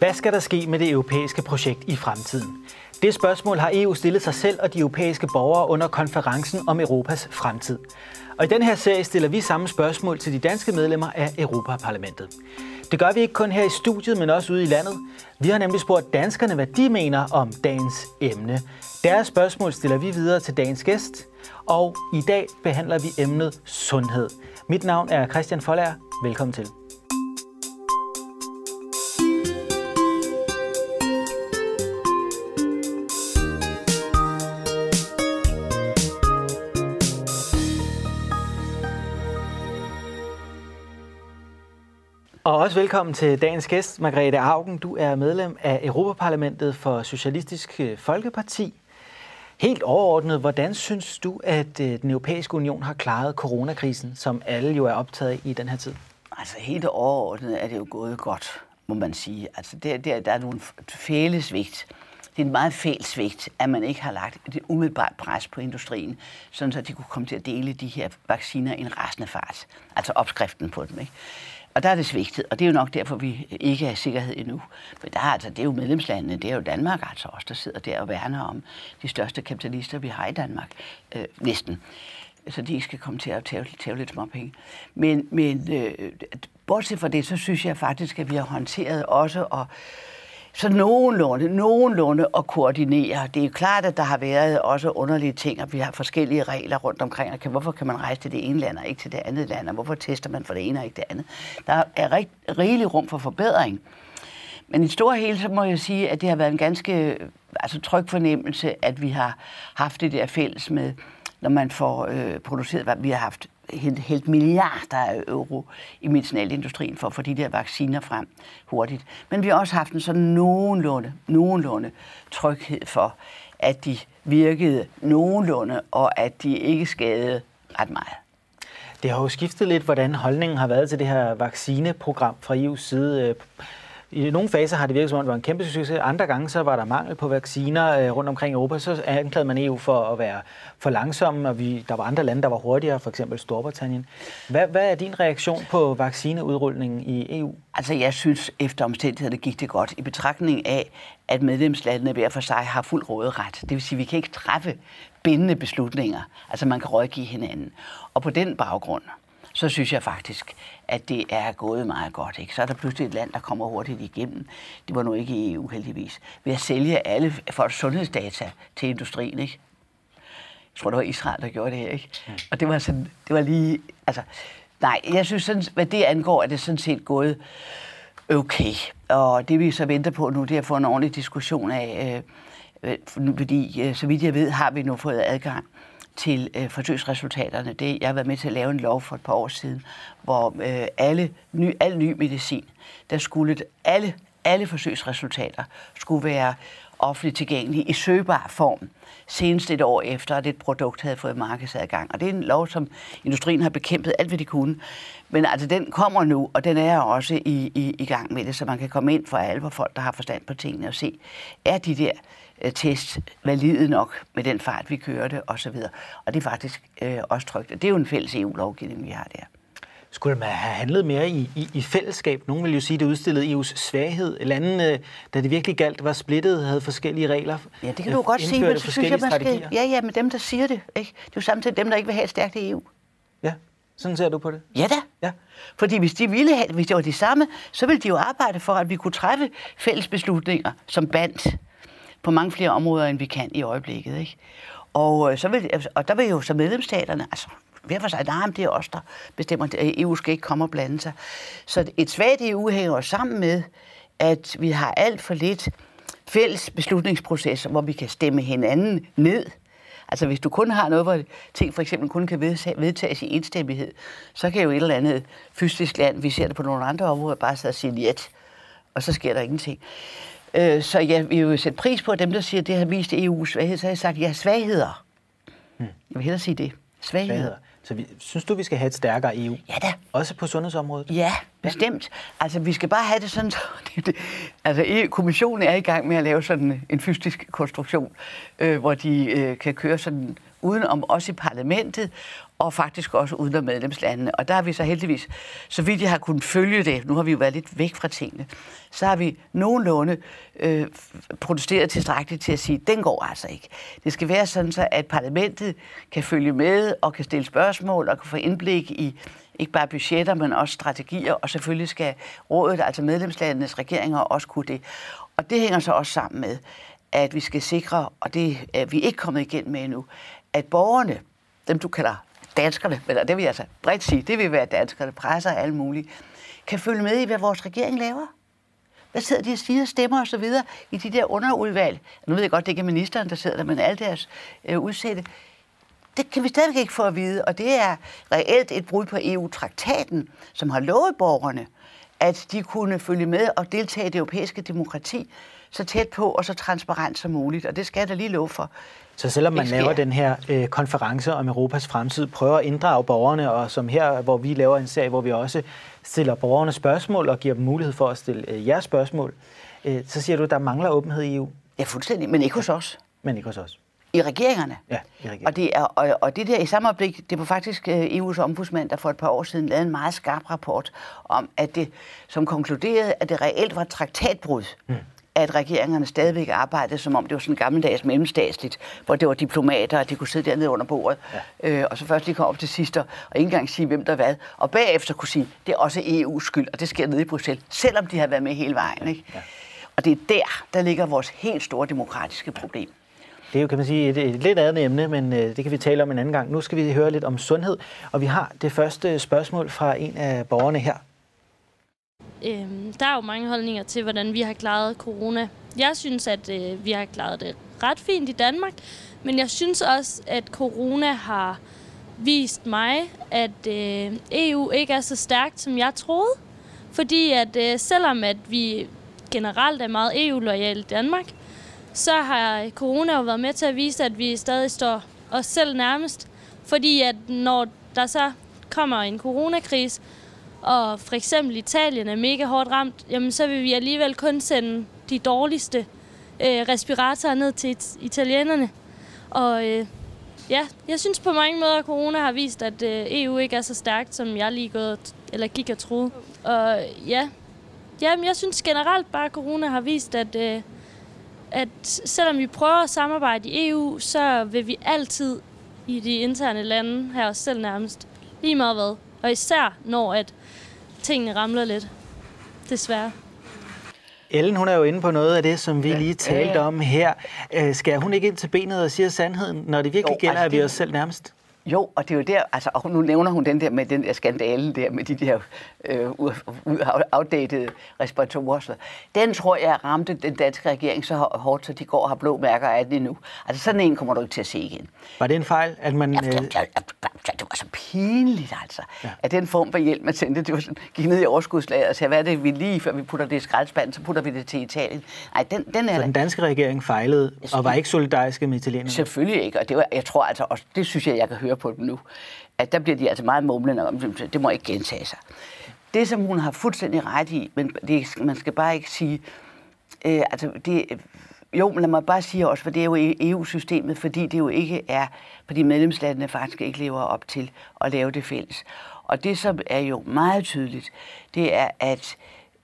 Hvad skal der ske med det europæiske projekt i fremtiden? Det spørgsmål har EU stillet sig selv og de europæiske borgere under konferencen om Europas fremtid. Og i den her serie stiller vi samme spørgsmål til de danske medlemmer af Europaparlamentet. Det gør vi ikke kun her i studiet, men også ude i landet. Vi har nemlig spurgt danskerne, hvad de mener om dagens emne. Deres spørgsmål stiller vi videre til dagens gæst, og i dag behandler vi emnet sundhed. Mit navn er Christian Folager. Velkommen til. Og også velkommen til dagens gæst, Margrethe Augen. Du er medlem af Europaparlamentet for Socialistisk øh, Folkeparti. Helt overordnet, hvordan synes du, at øh, den europæiske union har klaret coronakrisen, som alle jo er optaget i den her tid? Altså helt overordnet er det jo gået godt, må man sige. Altså der, der, der er nogle fælesvigt. Det er en meget fælsvigt, at man ikke har lagt et umiddelbart pres på industrien, sådan så de kunne komme til at dele de her vacciner i en rasende fart. Altså opskriften på dem. Ikke? Og der er det svigtet, og det er jo nok derfor, vi ikke er i sikkerhed endnu. Men der er, altså, det er jo medlemslandene, det er jo Danmark altså også, der sidder der og værner om de største kapitalister, vi har i Danmark. Øh, næsten. Så de ikke skal komme til at tage, tage lidt småpenge. Men, men øh, bortset fra det, så synes jeg faktisk, at vi har håndteret også og så nogenlunde, nogenlunde at koordinere. Det er jo klart, at der har været også underlige ting, og vi har forskellige regler rundt omkring. Okay, hvorfor kan man rejse til det ene land og ikke til det andet land, og hvorfor tester man for det ene og ikke det andet? Der er rigt, rigelig rum for forbedring. Men i stor hele, så må jeg sige, at det har været en ganske altså, tryg fornemmelse, at vi har haft det der fælles med, når man får øh, produceret, vi har haft hældt milliarder af euro i medicinalindustrien for at få de der vacciner frem hurtigt. Men vi har også haft en sådan nogenlunde, nogenlunde tryghed for, at de virkede nogenlunde, og at de ikke skadede ret meget. Det har jo skiftet lidt, hvordan holdningen har været til det her vaccineprogram fra EU's side. I nogle faser har det virket som om, det var en kæmpe succes. Andre gange så var der mangel på vacciner øh, rundt omkring i Europa. Så anklagede man EU for at være for langsom, og vi, der var andre lande, der var hurtigere, for eksempel Storbritannien. Hvad, hvad er din reaktion på vaccineudrulningen i EU? Altså jeg synes, efter omstændighederne gik det godt. I betragtning af, at medlemslandene hver for sig har fuld råderet. Det vil sige, at vi kan ikke træffe bindende beslutninger. Altså man kan rådgive hinanden. Og på den baggrund, så synes jeg faktisk, at det er gået meget godt. Ikke? Så er der pludselig et land, der kommer hurtigt igennem. Det var nu ikke i EU heldigvis. Ved at sælge alle folks sundhedsdata til industrien. Ikke? Jeg tror, det var Israel, der gjorde det her. Ikke? Og det var, sådan, det var lige... Altså, nej, jeg synes, sådan, hvad det angår, er det sådan set gået okay. Og det vi så venter på nu, det er at få en ordentlig diskussion af, øh, øh fordi øh, så vidt jeg ved, har vi nu fået adgang til øh, forsøgsresultaterne. Det, jeg har været med til at lave en lov for et par år siden, hvor øh, alle ny, al ny medicin, der skulle alle, alle forsøgsresultater skulle være offentligt tilgængelig i søgbar form, senest et år efter, at et produkt havde fået markedsadgang. Og det er en lov, som industrien har bekæmpet alt, hvad de kunne. Men altså, den kommer nu, og den er også i, i, i gang med det, så man kan komme ind for alvor folk, der har forstand på tingene, og se, er de der Øh, test valide nok med den fart, vi kørte osv. Og det er faktisk øh, også trygt. Det er jo en fælles EU-lovgivning, vi har der. Skulle man have handlet mere i, i, i fællesskab? Nogle vil jo sige, at det udstillede EU's svaghed. Landene, da det virkelig galt, var splittet, havde forskellige regler. Ja, det kan du godt sige, men så synes jeg, man skal... Ja, ja, men dem, der siger det, ikke? det er jo samtidig dem, der ikke vil have et stærkt EU. Ja, sådan ser du på det? Ja da. Ja. Fordi hvis de ville have, hvis det var de samme, så ville de jo arbejde for, at vi kunne træffe fælles beslutninger som band på mange flere områder, end vi kan i øjeblikket. Ikke? Og, øh, så vil, og der vil jo så medlemsstaterne, altså hver for sig, nej, det er os, der bestemmer, at EU skal ikke komme og blande sig. Så et svagt EU hænger sammen med, at vi har alt for lidt fælles beslutningsprocesser, hvor vi kan stemme hinanden ned. Altså hvis du kun har noget, hvor ting for eksempel kun kan vedtages i enstemmighed, så kan jo et eller andet fysisk land, vi ser det på nogle andre områder, bare sidde og sige jet, og så sker der ingenting. Øh, så jeg vil jo sætte pris på, at dem, der siger, at det har vist EU's svaghed, så har jeg sagt, ja, svagheder. Hmm. Jeg vil hellere sige det. Svagheder. svagheder. Så vi, synes du, vi skal have et stærkere EU? Ja da. Også på sundhedsområdet? Ja, bestemt. Altså, vi skal bare have det sådan, så det, det, altså, EU-kommissionen er i gang med at lave sådan en fysisk konstruktion, øh, hvor de øh, kan køre sådan uden om os i parlamentet, og faktisk også uden om medlemslandene. Og der har vi så heldigvis, så vidt jeg har kunnet følge det, nu har vi jo været lidt væk fra tingene, så har vi nogenlunde øh, protesteret tilstrækkeligt til at sige, den går altså ikke. Det skal være sådan, så at parlamentet kan følge med og kan stille spørgsmål og kan få indblik i ikke bare budgetter, men også strategier, og selvfølgelig skal rådet, altså medlemslandenes regeringer, også kunne det. Og det hænger så også sammen med, at vi skal sikre, og det er vi ikke kommet igen med endnu, at borgerne, dem du kalder danskerne, eller det vil jeg altså bredt sige, det vil være danskerne, presser og alle mulige, kan følge med i, hvad vores regering laver. Hvad sidder de og siger, stemmer og så videre i de der underudvalg? Nu ved jeg godt, det ikke er ministeren, der sidder der, men alle deres øh, udsætte. Det kan vi stadigvæk ikke få at vide, og det er reelt et brud på EU-traktaten, som har lovet borgerne, at de kunne følge med og deltage i det europæiske demokrati så tæt på og så transparent som muligt, og det skal jeg da lige love for. Så selvom man laver den her øh, konference om Europas fremtid, prøver at inddrage borgerne, og som her, hvor vi laver en serie, hvor vi også stiller borgerne spørgsmål og giver dem mulighed for at stille øh, jeres spørgsmål, øh, så siger du, at der mangler åbenhed i EU? Ja, fuldstændig, men ikke hos os. Men ikke hos os. I regeringerne. Ja, i regeringerne. Og det, er, og, og det der i samme øjeblik, det var faktisk øh, EU's ombudsmand, der for et par år siden lavede en meget skarp rapport om, at det, som konkluderede, at det reelt var traktatbrud. Mm at regeringerne stadigvæk arbejdede, som om det var sådan gammeldags mellemstatsligt, hvor det var diplomater, og de kunne sidde dernede under bordet, ja. øh, og så først lige komme op til sidst, og ikke engang sige, hvem der hvad, og bagefter kunne sige, det er også EU's skyld, og det sker nede i Bruxelles, selvom de har været med hele vejen. Ikke? Ja. Og det er der, der ligger vores helt store demokratiske problem. Det er jo, kan man sige, et, et lidt andet emne, men øh, det kan vi tale om en anden gang. Nu skal vi høre lidt om sundhed, og vi har det første spørgsmål fra en af borgerne her. Øhm, der er jo mange holdninger til, hvordan vi har klaret corona. Jeg synes, at øh, vi har klaret det ret fint i Danmark, men jeg synes også, at corona har vist mig, at øh, EU ikke er så stærkt, som jeg troede. Fordi at øh, selvom at vi generelt er meget EU-lojale i Danmark, så har corona jo været med til at vise, at vi stadig står os selv nærmest. Fordi at når der så kommer en coronakrise, og for eksempel Italien er mega hårdt ramt, jamen så vil vi alligevel kun sende de dårligste øh, respiratorer ned til italienerne. Og øh, ja, jeg synes på mange måder, at corona har vist, at øh, EU ikke er så stærkt, som jeg lige gået, eller gik og troede. Og ja, jamen, jeg synes generelt bare, at corona har vist, at, øh, at selvom vi prøver at samarbejde i EU, så vil vi altid i de interne lande have os selv nærmest. Lige meget hvad. Og især når at tingene ramler lidt. Desværre. Ellen, hun er jo inde på noget af det, som vi ja, lige talte ja, ja. om her. Øh, skal hun ikke ind til benet og sige sandheden, når det virkelig jo, gælder, altså, at vi os selv nærmest? Jo, og det er jo der, altså, og nu nævner hun den der med den der skandale der med de der øh, outdated respiratorer. Så den tror jeg ramte den danske regering så hårdt, så de går og har blå mærker af den endnu. Altså sådan en kommer du ikke til at se igen. Var det en fejl, at man... Ja, det, det, det var så pinligt altså, ja. at den form for hjælp, man sendte, det var sådan, gik ned i overskudslaget og sagde, hvad er det, vi lige før vi putter det i skraldespanden, så putter vi det til Italien. Nej, den, den er så den danske regering fejlede og var ikke solidariske med italienerne? Selvfølgelig ikke, og det var, jeg tror altså også, det synes jeg, jeg kan høre på dem nu, at der bliver de altså meget mumlende om, det må ikke gentage sig. Det, som hun har fuldstændig ret i, men det, man skal bare ikke sige, øh, altså det, jo, men lad mig bare sige også, for det er jo e EU-systemet, fordi det jo ikke er, fordi medlemslandene faktisk ikke lever op til at lave det fælles. Og det, som er jo meget tydeligt, det er, at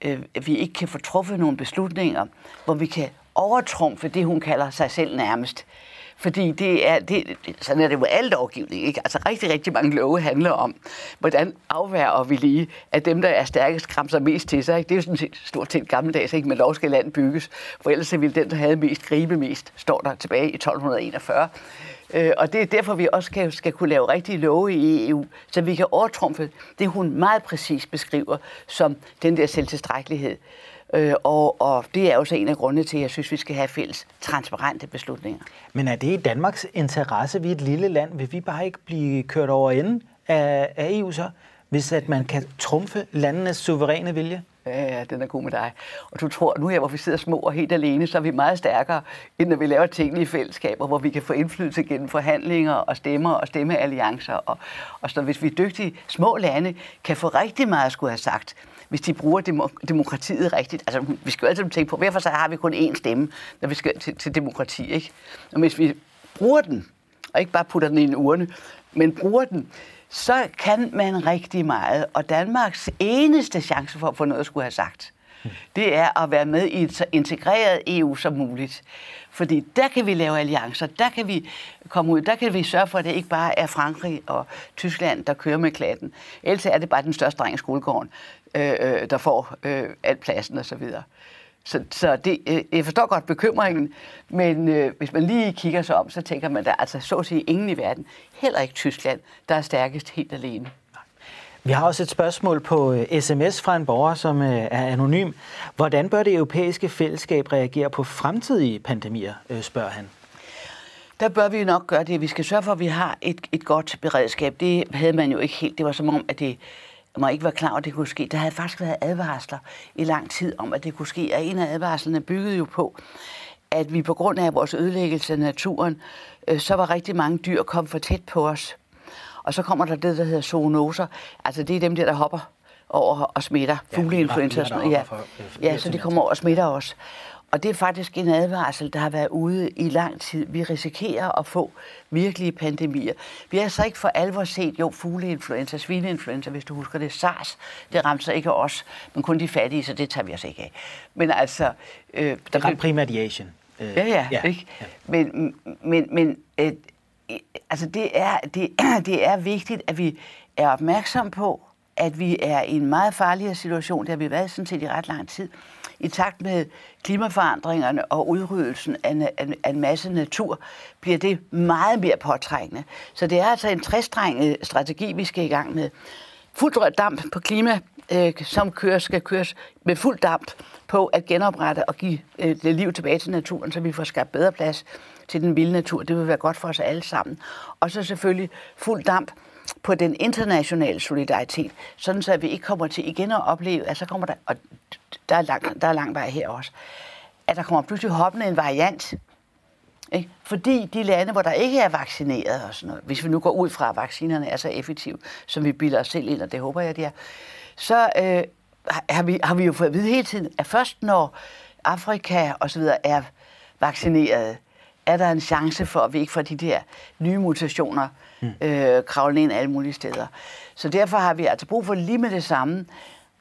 øh, vi ikke kan få truffet nogle beslutninger, hvor vi kan overtrumfe det, hun kalder sig selv nærmest. Fordi det er, det, sådan er det jo alt lovgivning. Ikke? Altså rigtig, rigtig mange love handler om, hvordan afværger vi lige, at dem, der er stærkest, kramser mest til sig. Ikke? Det er jo sådan set stort set gammeldags, ikke? men lov skal land bygges. For ellers ville den, der havde mest, gribe mest, står der tilbage i 1241. Øh, og det er derfor, vi også skal, skal kunne lave rigtige love i EU, så vi kan overtrumfe det, hun meget præcis beskriver som den der selvtilstrækkelighed. Øh, og, og det er jo så en af grundene til, at jeg synes, vi skal have fælles transparente beslutninger. Men er det i Danmarks interesse? Vi er et lille land. Vil vi bare ikke blive kørt over enden af, af EU så, hvis at man kan trumfe landenes suveræne vilje? Ja, ja, den er god med dig. Og du tror, nu her, hvor vi sidder små og helt alene, så er vi meget stærkere, end når vi laver tingene i fællesskaber, hvor vi kan få indflydelse gennem forhandlinger og stemmer og stemmealliancer. Og, og så hvis vi er dygtige små lande, kan få rigtig meget at skulle have sagt hvis de bruger demokratiet rigtigt. Altså, vi skal jo altid tænke på, hvorfor så har vi kun én stemme, når vi skal til, til demokrati, ikke? Og hvis vi bruger den, og ikke bare putter den i en urne, men bruger den, så kan man rigtig meget. Og Danmarks eneste chance for at få noget at skulle have sagt, det er at være med i et så integreret EU som muligt. Fordi der kan vi lave alliancer, der kan vi komme ud, der kan vi sørge for, at det ikke bare er Frankrig og Tyskland, der kører med klatten. Ellers er det bare den største dreng i skolegården, øh, øh, der får øh, al pladsen osv. Så, så, så det, øh, jeg forstår godt bekymringen, men øh, hvis man lige kigger sig om, så tænker man, der er altså så at sige ingen i verden, heller ikke Tyskland, der er stærkest helt alene. Vi har også et spørgsmål på sms øh, fra en borger, som er anonym. Hvordan bør det europæiske fællesskab reagere på fremtidige pandemier, spørger han. Der bør vi nok gøre det. Vi skal sørge for, at vi har et, et godt beredskab. Det havde man jo ikke helt. Det var som om, at det må ikke være klar over, at det kunne ske. Der havde faktisk været advarsler i lang tid om, at det kunne ske. Og en af advarslerne byggede jo på, at vi på grund af vores ødelæggelse af naturen, så var rigtig mange dyr kom for tæt på os. Og så kommer der det, der hedder zoonoser. Altså det er dem der, der hopper over og smitter. Ja, Fugleinfluenza sådan Ja, ja, så de kommer over og smitter os. Og det er faktisk en advarsel, der har været ude i lang tid. Vi risikerer at få virkelige pandemier. Vi har så ikke for alvor set, jo, fugleinfluenza, svineinfluenza, hvis du husker det, SARS, det ramte så ikke os, men kun de fattige, så det tager vi os ikke af. Men altså... Øh, der det primært i Asien. Øh, ja, ja, ja, ikke? Ja. Men, men, men øh, altså det er, det, det er vigtigt, at vi er opmærksom på, at vi er i en meget farligere situation, det har vi været sådan set i ret lang tid, i takt med klimaforandringerne og udryddelsen af, af, af en masse natur, bliver det meget mere påtrængende. Så det er altså en træstrenget strategi, vi skal i gang med. Fuld damp på klima, øh, som kører, skal køres med fuld damp på at genoprette og give øh, liv tilbage til naturen, så vi får skabt bedre plads til den vilde natur. Det vil være godt for os alle sammen. Og så selvfølgelig fuld damp på den internationale solidaritet, sådan så vi ikke kommer til igen at opleve, at så kommer der, og der er lang, der er lang vej her også, at der kommer pludselig hoppende en variant, ikke? Fordi de lande, hvor der ikke er vaccineret og sådan noget, hvis vi nu går ud fra, at vaccinerne er så effektive, som vi bilder os selv ind, og det håber jeg, de er, så øh, har, vi, har vi jo fået at vide hele tiden, at først når Afrika og så videre er vaccineret, er der en chance for, at vi ikke får de der nye mutationer mm. øh, kravle ind alle mulige steder. Så derfor har vi altså brug for lige med det samme,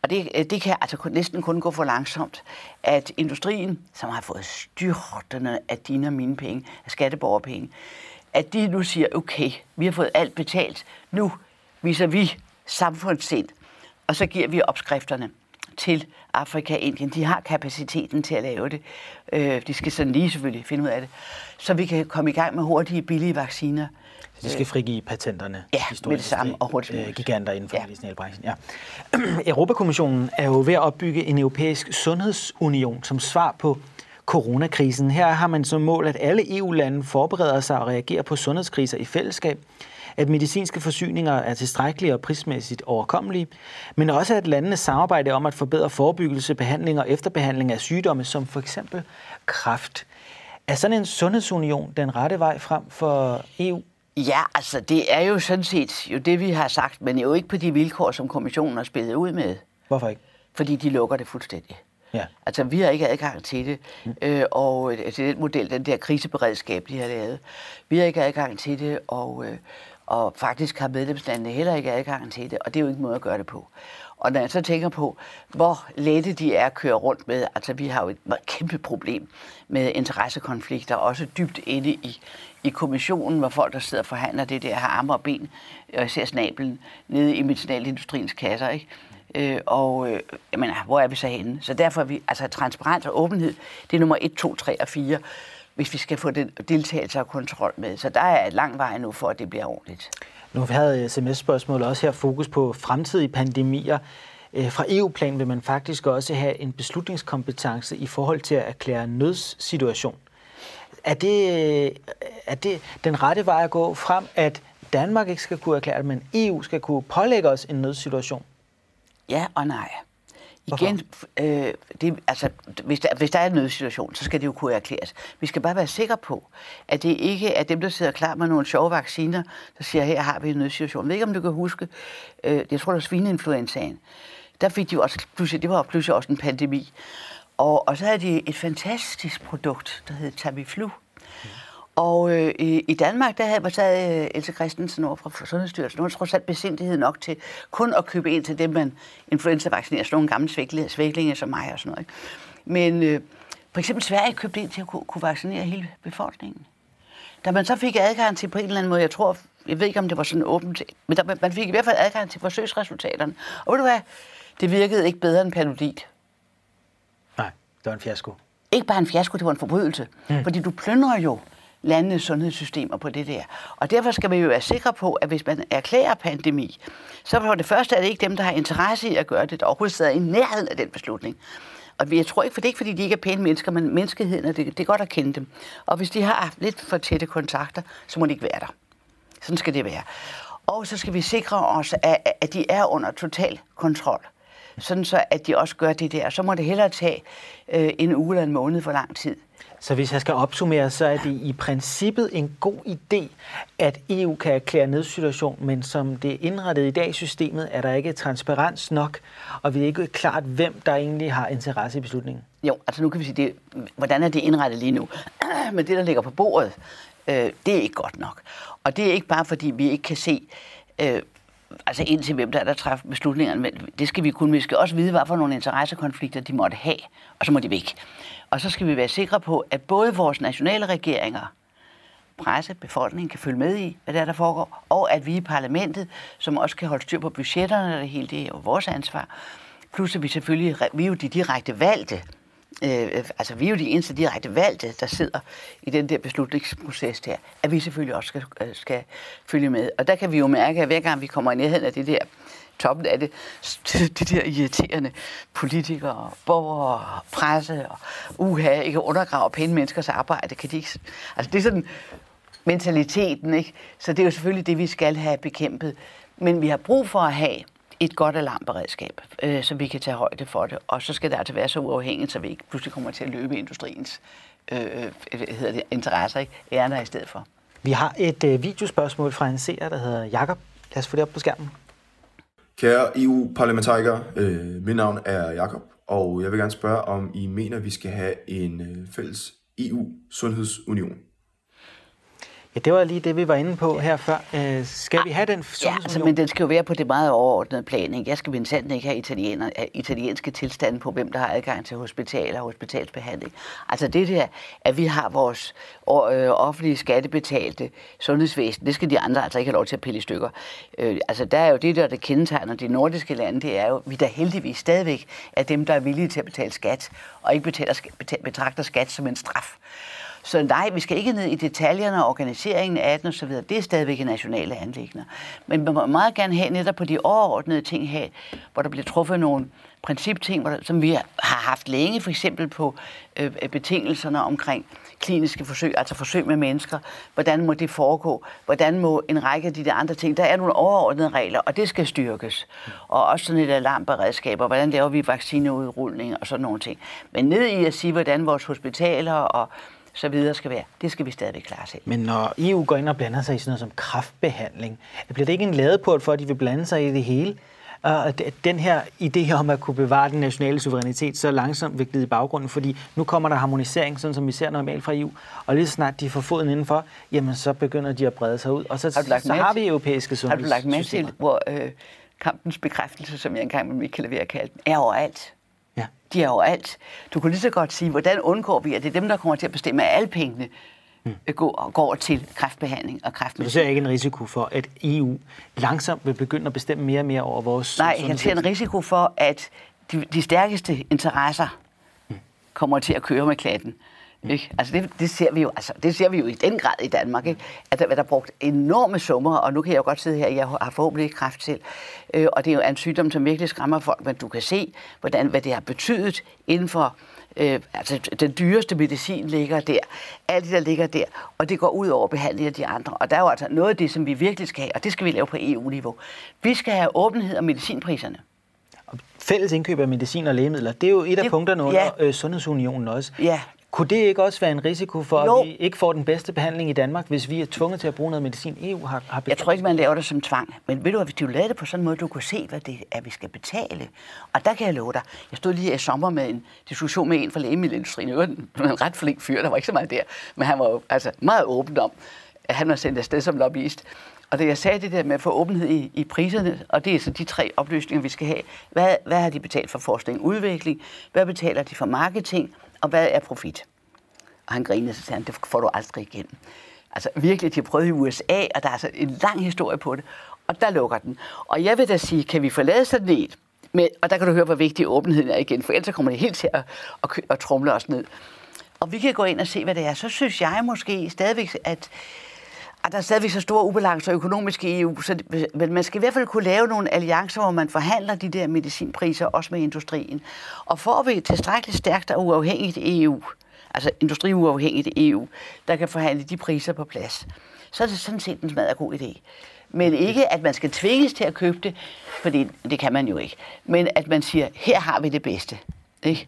og det, øh, det kan altså næsten kun gå for langsomt, at industrien, som har fået styrtende af dine og mine penge, af skatteborgerpenge, at de nu siger, okay, vi har fået alt betalt, nu viser vi samfundssind, og så giver vi opskrifterne til Afrika, Indien. De har kapaciteten til at lave det. Øh, de skal sådan lige selvfølgelig finde ud af det. Så vi kan komme i gang med hurtige, billige vacciner. Så de skal frigive patenterne? Ja, med det samme og hurtigt øh, Giganter inden for ja. medicinalbranchen. Ja. Europakommissionen er jo ved at opbygge en europæisk sundhedsunion som svar på coronakrisen. Her har man som mål, at alle EU-lande forbereder sig og reagerer på sundhedskriser i fællesskab – at medicinske forsyninger er tilstrækkelige og prismæssigt overkommelige, men også at landene samarbejder om at forbedre forebyggelse, behandling og efterbehandling af sygdomme, som for eksempel kræft. Er sådan en sundhedsunion den rette vej frem for EU? Ja, altså det er jo sådan set jo det, vi har sagt, men jo ikke på de vilkår, som kommissionen har spillet ud med. Hvorfor ikke? Fordi de lukker det fuldstændig. Ja. Altså, vi har ikke adgang til det, mm. øh, og altså, den model, den der kriseberedskab, de har lavet, vi har ikke adgang til det, og, øh, og faktisk har medlemslandene heller ikke adgang til det, og det er jo ikke en måde at gøre det på. Og når jeg så tænker på, hvor lette de er at køre rundt med, altså vi har jo et kæmpe problem med interessekonflikter, også dybt inde i, i kommissionen, hvor folk, der sidder og forhandler det der, har arme og ben, øh, og ser snabelen nede i medicinalindustriens kasser, ikke? Øh, og øh, jeg mener, hvor er vi så henne? Så derfor er vi, altså transparens og åbenhed, det er nummer 1, 2, 3 og 4 hvis vi skal få den deltagelse og kontrol med. Så der er et lang vej nu for, at det bliver ordentligt. Nu havde sms-spørgsmål også her fokus på fremtidige pandemier. Øh, fra EU-plan vil man faktisk også have en beslutningskompetence i forhold til at erklære nødssituation. Er det, er det den rette vej at gå frem, at Danmark ikke skal kunne erklære det, men EU skal kunne pålægge os en nødsituation? Ja og nej. Igen, øh, det, altså, hvis, der, hvis der er en nødsituation, så skal det jo kunne erklæres. Vi skal bare være sikre på, at det ikke er dem, der sidder klar med nogle sjove vacciner, der siger, her har vi en nødsituation. Jeg ved ikke, om du kan huske, øh, jeg tror, det var svineinfluenzaen. Der fik de jo også, pludselig, det var pludselig også en pandemi. Og, og så havde de et fantastisk produkt, der hed Tamiflu. Og øh, i, i Danmark, der havde var sad øh, Else Christensen over fra Sundhedsstyrelsen. Hun trods alt besindighed nok til kun at købe ind til dem, man influenza-vaccinerer, sådan nogle gamle svæklinge, svæklinge som mig og sådan noget. Ikke? Men øh, for eksempel Sverige købte ind til at kunne, kunne vaccinere hele befolkningen. Da man så fik adgang til på en eller anden måde, jeg tror, jeg ved ikke, om det var sådan åbent, men der, man fik i hvert fald adgang til forsøgsresultaterne. Og ved du hvad, det virkede ikke bedre end panodit. Nej, det var en fiasko. Ikke bare en fiasko, det var en forbrydelse. Mm. Fordi du plyndrer jo landenes sundhedssystemer på det der. Og derfor skal vi jo være sikre på, at hvis man erklærer pandemi, så for det første er det ikke dem, der har interesse i at gøre det, der overhovedet sidder i nærheden af den beslutning. Og jeg tror ikke, for det er ikke, fordi de ikke er pæne mennesker, men menneskeheden, det, det er godt at kende dem. Og hvis de har haft lidt for tætte kontakter, så må de ikke være der. Sådan skal det være. Og så skal vi sikre os, at, at de er under total kontrol. Sådan så, at de også gør det der. Så må det hellere tage øh, en uge eller en måned for lang tid. Så hvis jeg skal opsummere, så er det i princippet en god idé, at EU kan erklære nødsituation, men som det er indrettet i dag i systemet, er der ikke transparens nok, og vi er ikke klart, hvem der egentlig har interesse i beslutningen. Jo, altså nu kan vi sige, det, hvordan er det indrettet lige nu? Men det, der ligger på bordet, øh, det er ikke godt nok. Og det er ikke bare, fordi vi ikke kan se, øh, altså ind til hvem der er, der træffer beslutningerne, men det skal vi kunne. Vi skal også vide, hvad for nogle interessekonflikter de måtte have, og så må de væk. Og så skal vi være sikre på, at både vores nationale regeringer, presse, befolkningen kan følge med i, hvad der, er, der foregår, og at vi i parlamentet, som også kan holde styr på budgetterne, det hele det er jo vores ansvar. Plus at vi selvfølgelig, vi er jo de direkte valgte, øh, altså vi er jo de eneste direkte valgte, der sidder i den der beslutningsproces der, at vi selvfølgelig også skal, øh, skal følge med. Og der kan vi jo mærke, at hver gang vi kommer i nærheden af det der toppen af det, de der irriterende politikere, borgere, presse og uha, ikke undergrave pæne menneskers arbejde, kan de ikke... Altså det er sådan mentaliteten, ikke? Så det er jo selvfølgelig det, vi skal have bekæmpet. Men vi har brug for at have et godt alarmberedskab, øh, så vi kan tage højde for det. Og så skal det altså være så uafhængigt, så vi ikke pludselig kommer til at løbe industriens øh, øh hedder det, interesser, ikke? Ærner i stedet for. Vi har et øh, videospørgsmål fra en seer, der hedder Jakob. Lad os få det op på skærmen. Kære EU-parlamentarikere, øh, mit navn er Jakob, og jeg vil gerne spørge, om I mener, vi skal have en øh, fælles EU-sundhedsunion. Ja, det var lige det, vi var inde på her før. Øh, skal vi have den Ja, altså, men den skal jo være på det meget overordnede plan. Ikke? Jeg skal mindsat ikke have italiener, italienske tilstande på, hvem der har adgang til hospitaler og hospitalsbehandling. Altså det der, at vi har vores øh, offentlige skattebetalte sundhedsvæsen, det skal de andre altså ikke have lov til at pille i stykker. Øh, altså der er jo det der, der kendetegner de nordiske lande, det er jo, vi der heldigvis stadigvæk er dem, der er villige til at betale skat, og ikke betaler, betragter skat som en straf. Så nej, vi skal ikke ned i detaljerne og organiseringen af den osv. Det er stadigvæk nationale anlæggende. Men vi må meget gerne have netop på de overordnede ting her, hvor der bliver truffet nogle principting, hvor der, som vi har haft længe, for eksempel på øh, betingelserne omkring kliniske forsøg, altså forsøg med mennesker. Hvordan må det foregå? Hvordan må en række af de der andre ting? Der er nogle overordnede regler, og det skal styrkes. Og også sådan et alarmberedskab, og hvordan laver vi vaccineudrulning og sådan nogle ting. Men ned i at sige, hvordan vores hospitaler og så videre skal være. Det skal vi stadigvæk klare selv. Men når EU går ind og blander sig i sådan noget som kraftbehandling, bliver det ikke en ladeport for, at de vil blande sig i det hele? Og den her idé om at kunne bevare den nationale suverænitet så langsomt vil glide i baggrunden, fordi nu kommer der harmonisering, sådan som vi ser normalt fra EU, og lige snart de får foden indenfor, jamen så begynder de at brede sig ud, og så, har, så har vi europæiske sundhedssystemer. Har du lagt med til, hvor øh, kampens bekræftelse, som jeg engang med Michael Lever kaldte er overalt? De er overalt. Du kunne lige så godt sige, hvordan undgår vi, at det er dem, der kommer til at bestemme, at alle pengene mm. går, går til kræftbehandling og kræftmedicin. Du ser ikke en risiko for, at EU langsomt vil begynde at bestemme mere og mere over vores Nej, jeg ser en risiko for, at de, de stærkeste interesser mm. kommer til at køre med klatten. Ikke? Altså det, det, ser vi jo, altså det ser vi jo i den grad i Danmark, ikke? at der, der er brugt enorme summer, og nu kan jeg jo godt sidde her, jeg har forhåbentlig ikke kræft selv, øh, og det er jo en sygdom, som virkelig skræmmer folk, men du kan se, hvordan, hvad det har betydet inden for Øh, altså, den dyreste medicin ligger der. Alt det, der ligger der. Og det går ud over behandling af de andre. Og der er jo altså noget af det, som vi virkelig skal have, og det skal vi lave på EU-niveau. Vi skal have åbenhed om medicinpriserne. Fælles indkøb af medicin og lægemidler, det er jo et af det, punkterne under ja. øh, Sundhedsunionen også. Ja Kunne det ikke også være en risiko for, jo. at vi ikke får den bedste behandling i Danmark, hvis vi er tvunget til at bruge noget medicin, EU har, har Jeg tror ikke, man laver det som tvang. Men ved du, hvis du lavede det på sådan en måde, du kunne se, hvad det er, vi skal betale. Og der kan jeg love dig. Jeg stod lige i sommer med en diskussion med en fra lægemiddelindustrien. Det var en, en ret flink fyr, der var ikke så meget der. Men han var jo altså meget åben om, at han var sendt afsted som lobbyist. Og det jeg sagde det der med at få åbenhed i, i priserne, og det er så de tre oplysninger, vi skal have. Hvad, hvad har de betalt for forskning og udvikling? Hvad betaler de for marketing? Og hvad er profit? Og han grinede, så sagde han, det får du aldrig igen. Altså virkelig, de har prøvet i USA, og der er altså en lang historie på det. Og der lukker den. Og jeg vil da sige, kan vi forlade sådan et? Men, og der kan du høre, hvor vigtig åbenheden er igen, for ellers kommer det helt til at, at, at trumle os ned. Og vi kan gå ind og se, hvad det er. Så synes jeg måske stadigvæk, at at der er stadigvæk så store ubalancer økonomisk i EU, så det, men man skal i hvert fald kunne lave nogle alliancer, hvor man forhandler de der medicinpriser, også med industrien. Og får vi tilstrækkeligt stærkt og uafhængigt EU, altså industriuafhængigt EU, der kan forhandle de priser på plads, så er det sådan set en smadret god idé. Men ikke, at man skal tvinges til at købe det, for det, det kan man jo ikke. Men at man siger, her har vi det bedste. Ikke?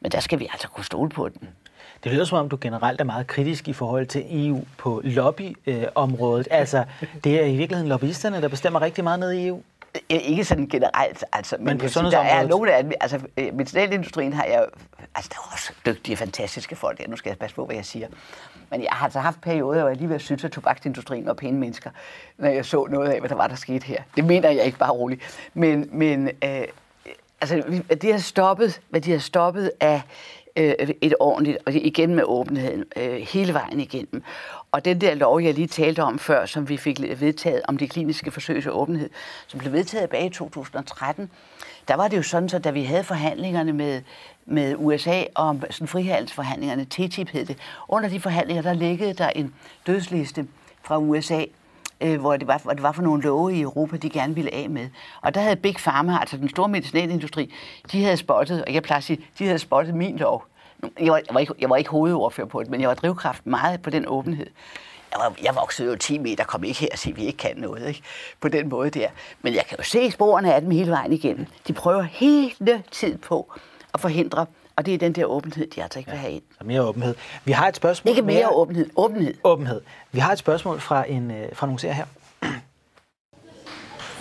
Men der skal vi altså kunne stole på den. Det lyder som om, du generelt er meget kritisk i forhold til EU på lobbyområdet. altså, det er i virkeligheden lobbyisterne, der bestemmer rigtig meget ned i EU. Ikke sådan generelt, altså, men, men på sige, der er nogle af altså øh, medicinalindustrien har jeg, altså der er også dygtige, fantastiske folk der, nu skal jeg passe på, hvad jeg siger. Men jeg har altså haft perioder, hvor jeg lige synes, at tobaksindustrien var pæne mennesker, når jeg så noget af, hvad der var, der skete her. Det mener jeg ikke bare roligt. Men, men øh, altså, de har stoppet, hvad de har stoppet af øh, et ordentligt, og igen med åbenheden, øh, hele vejen igennem. Og den der lov, jeg lige talte om før, som vi fik vedtaget om de kliniske forsøgs og åbenhed, som blev vedtaget bag i 2013, der var det jo sådan, så da vi havde forhandlingerne med, med USA om sådan frihandelsforhandlingerne, TTIP hed det, under de forhandlinger, der liggede der en dødsliste fra USA, øh, hvor, det var, hvor det var for nogle love i Europa, de gerne ville af med. Og der havde Big Pharma, altså den store medicinalindustri, de havde spottet, og jeg plejer at sige, de havde spottet min lov. Jeg var, jeg var, ikke, jeg var ikke hovedordfører på det, men jeg var drivkraft meget på den åbenhed. Jeg, var, jeg voksede jo 10 meter, kom ikke her og sige, at vi ikke kan noget ikke? på den måde der. Men jeg kan jo se sporene af dem hele vejen igennem. De prøver hele tiden på at forhindre og det er den der åbenhed, de altså ikke vil have ind. Så mere åbenhed. Vi har et spørgsmål. Ikke mere, mere åbenhed. Åbenhed. Åbenhed. Vi har et spørgsmål fra, en, øh, fra nogle ser her.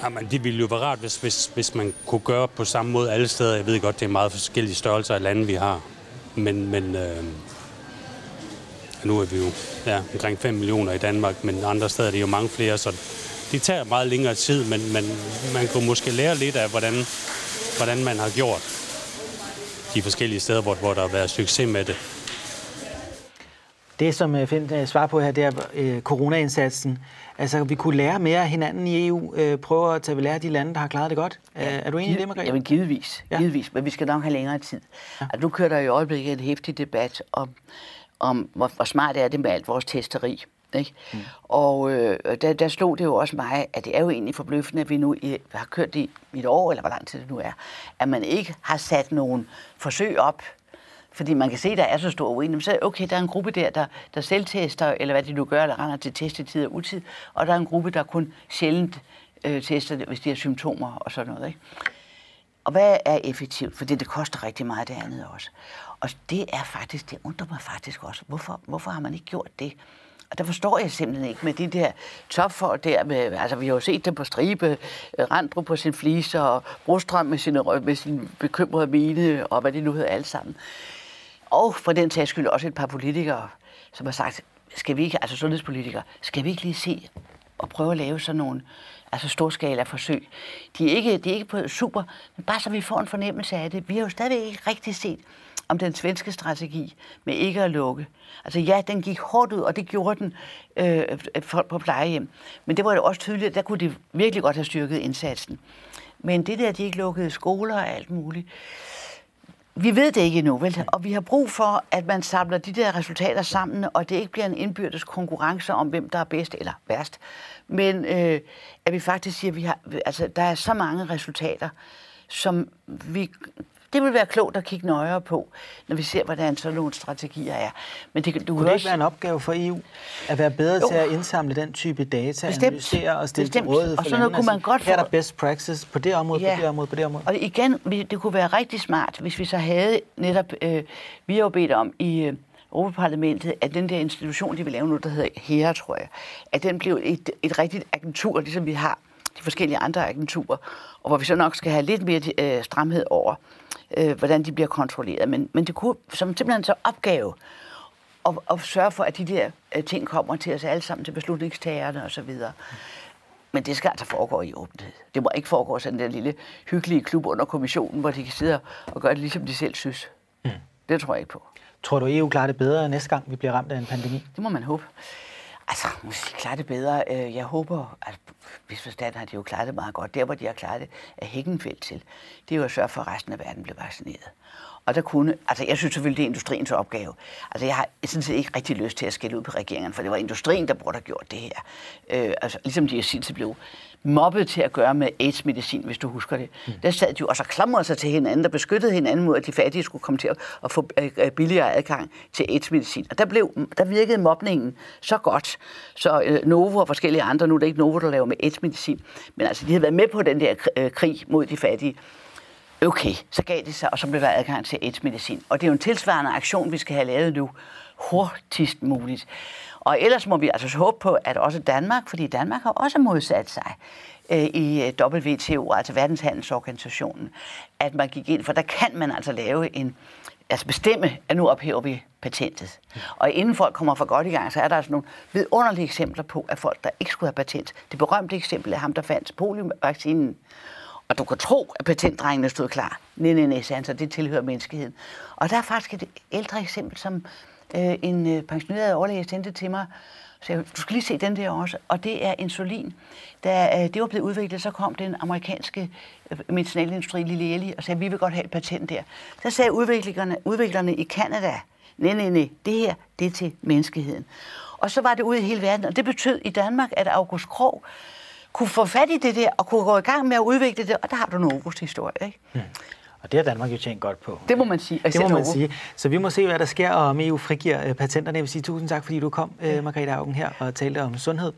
Jamen, det ville jo være rart, hvis, hvis, hvis man kunne gøre på samme måde alle steder. Jeg ved godt, det er meget forskellige størrelser af lande, vi har. Men, men øh, nu er vi jo ja, omkring 5 millioner i Danmark, men andre steder er det jo mange flere, så det tager meget længere tid, men, men man kunne måske lære lidt af, hvordan, hvordan man har gjort de forskellige steder, hvor, hvor der har været succes med det. Det, som øh, Finn øh, svarer på her, det er øh, coronaindsatsen. Altså, vi kunne lære mere af hinanden i EU. Øh, prøve at tage ved lære af de lande, der har klaret det godt. Ja, er du enig i det, Margrethe? Jamen, givetvis. Ja. givetvis. Men vi skal nok have længere tid. Ja. Altså, nu kører der i øjeblikket en hæftig debat om, om hvor, hvor smart er det med alt vores testeri. Ikke? Mm. Og øh, der, der slog det jo også mig, at det er jo egentlig forbløffende, at vi nu i, har kørt i et år, eller hvor lang tid det nu er, at man ikke har sat nogen forsøg op, fordi man kan se, at der er så stor uenighed. Så okay, der er en gruppe der, der, der selvtester, eller hvad de nu gør, eller render til testetid og utid, og der er en gruppe, der kun sjældent øh, tester, hvis de har symptomer og sådan noget. Ikke? Og hvad er effektivt? Fordi det koster rigtig meget det andet også. Og det er faktisk, det undrer mig faktisk også. Hvorfor, hvorfor har man ikke gjort det? Og der forstår jeg simpelthen ikke med de der topfolk der. Med, altså, vi har jo set dem på stribe. Øh, Randrup på sin fliser, og Brostrøm med sin, med sin bekymrede mine, og hvad det nu hedder alle sammen. Og for den sags skyld også et par politikere, som har sagt, skal vi ikke, altså sundhedspolitikere, skal vi ikke lige se og prøve at lave sådan nogle altså storskala forsøg. De er ikke, de er ikke på super, men bare så vi får en fornemmelse af det. Vi har jo stadig ikke rigtig set, om den svenske strategi med ikke at lukke. Altså ja, den gik hårdt ud, og det gjorde den øh, folk på plejehjem. Men det var jo også tydeligt, at der kunne de virkelig godt have styrket indsatsen. Men det der, de ikke lukkede skoler og alt muligt, vi ved det ikke endnu, vel? Og vi har brug for, at man samler de der resultater sammen, og det ikke bliver en indbyrdes konkurrence om, hvem der er bedst eller værst. Men øh, at vi faktisk siger, at vi har, altså, der er så mange resultater, som vi det vil være klogt at kigge nøjere på, når vi ser, hvordan sådan nogle strategier er. Men det, du Kunne det også... ikke være en opgave for EU at være bedre jo. til at indsamle den type data, Bestemt. analysere og stille Bestemt. til rådighed for og sådan noget kunne man godt Her er der best practice på det område, ja. på det område, på det område. Og igen, det kunne være rigtig smart, hvis vi så havde netop, øh, vi har jo bedt om i, øh, Europaparlamentet, at den der institution, de vil lave nu, der hedder HERA, tror jeg, at den blev et, et rigtigt agentur, ligesom vi har de forskellige andre agenturer, og hvor vi så nok skal have lidt mere øh, stramhed over, øh, hvordan de bliver kontrolleret. Men, men det kunne som simpelthen så opgave at, at sørge for, at de der øh, ting kommer til os alle sammen, til beslutningstagerne osv. Men det skal altså foregå i åbenhed. Det må ikke foregå sådan den lille hyggelige klub under kommissionen, hvor de kan sidde og gøre det, ligesom de selv synes. Mm. Det tror jeg ikke på. Tror du, EU klarer det bedre næste gang, vi bliver ramt af en pandemi? Det må man håbe. Altså, måske klarer det bedre. Øh, jeg håber, at hvis forstand har de jo klaret det meget godt. Der, hvor de har klaret det, er Hækkenfeldt til. Det er jo at sørge for, at resten af verden bliver vaccineret. Og der kunne, altså jeg synes selvfølgelig, det er industriens opgave. Altså jeg har sådan set ikke rigtig lyst til at skælde ud på regeringen, for det var industrien, der burde have gjort det her. Øh, altså ligesom de i sin blev mobbet til at gøre med AIDS-medicin, hvis du husker det. Mm. Der sad de jo og så klamrede sig til hinanden, der beskyttede hinanden mod, at de fattige skulle komme til at få øh, øh, billigere adgang til AIDS-medicin. Og der, blev, der virkede mobningen så godt, så øh, Novo og forskellige andre, nu er det ikke Novo, der laver med AIDS-medicin, men altså de havde været med på den der øh, krig mod de fattige. Okay, så gav det sig, og så blev der adgang til AIDS-medicin. Og det er jo en tilsvarende aktion, vi skal have lavet nu, hurtigst muligt. Og ellers må vi altså håbe på, at også Danmark, fordi Danmark har også modsat sig øh, i øh, WTO, altså Verdenshandelsorganisationen, at man gik ind, for der kan man altså lave en, altså bestemme, at nu ophæver vi patentet. Og inden folk kommer for godt i gang, så er der altså nogle vidunderlige eksempler på, at folk, der ikke skulle have patent, det berømte eksempel er ham, der fandt poliovaccinen, og du kan tro, at patentdrengene stod klar. Nej, nej, nej, så det tilhører menneskeheden. Og der er faktisk et ældre eksempel, som øh, en øh, pensioneret overlæge sendte til mig. Så jeg, du skal lige se den der også. Og det er insulin. Da øh, det var blevet udviklet, så kom den amerikanske øh, medicinalindustri Lille Eli og sagde, vi vil godt have et patent der. Så sagde udviklerne, udviklerne i Kanada, nej, nej, nej, det her, det er til menneskeheden. Og så var det ude i hele verden, og det betød i Danmark, at August Krog kunne få fat i det der, og kunne gå i gang med at udvikle det, og der har du Novos historie, ikke? Mm. Og det har Danmark jo tjent godt på. Det må man sige. Det må man sige. Så vi må se, hvad der sker, og om EU frigiver øh, patenterne. Jeg vil sige tusind tak, fordi du kom, øh, Margrethe Augen, her og talte om sundhed.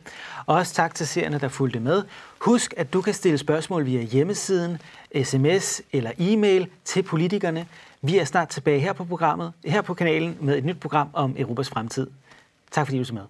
Og også tak til seerne, der fulgte med. Husk, at du kan stille spørgsmål via hjemmesiden, sms eller e-mail til politikerne. Vi er snart tilbage her på programmet, her på kanalen med et nyt program om Europas fremtid. Tak fordi du så med.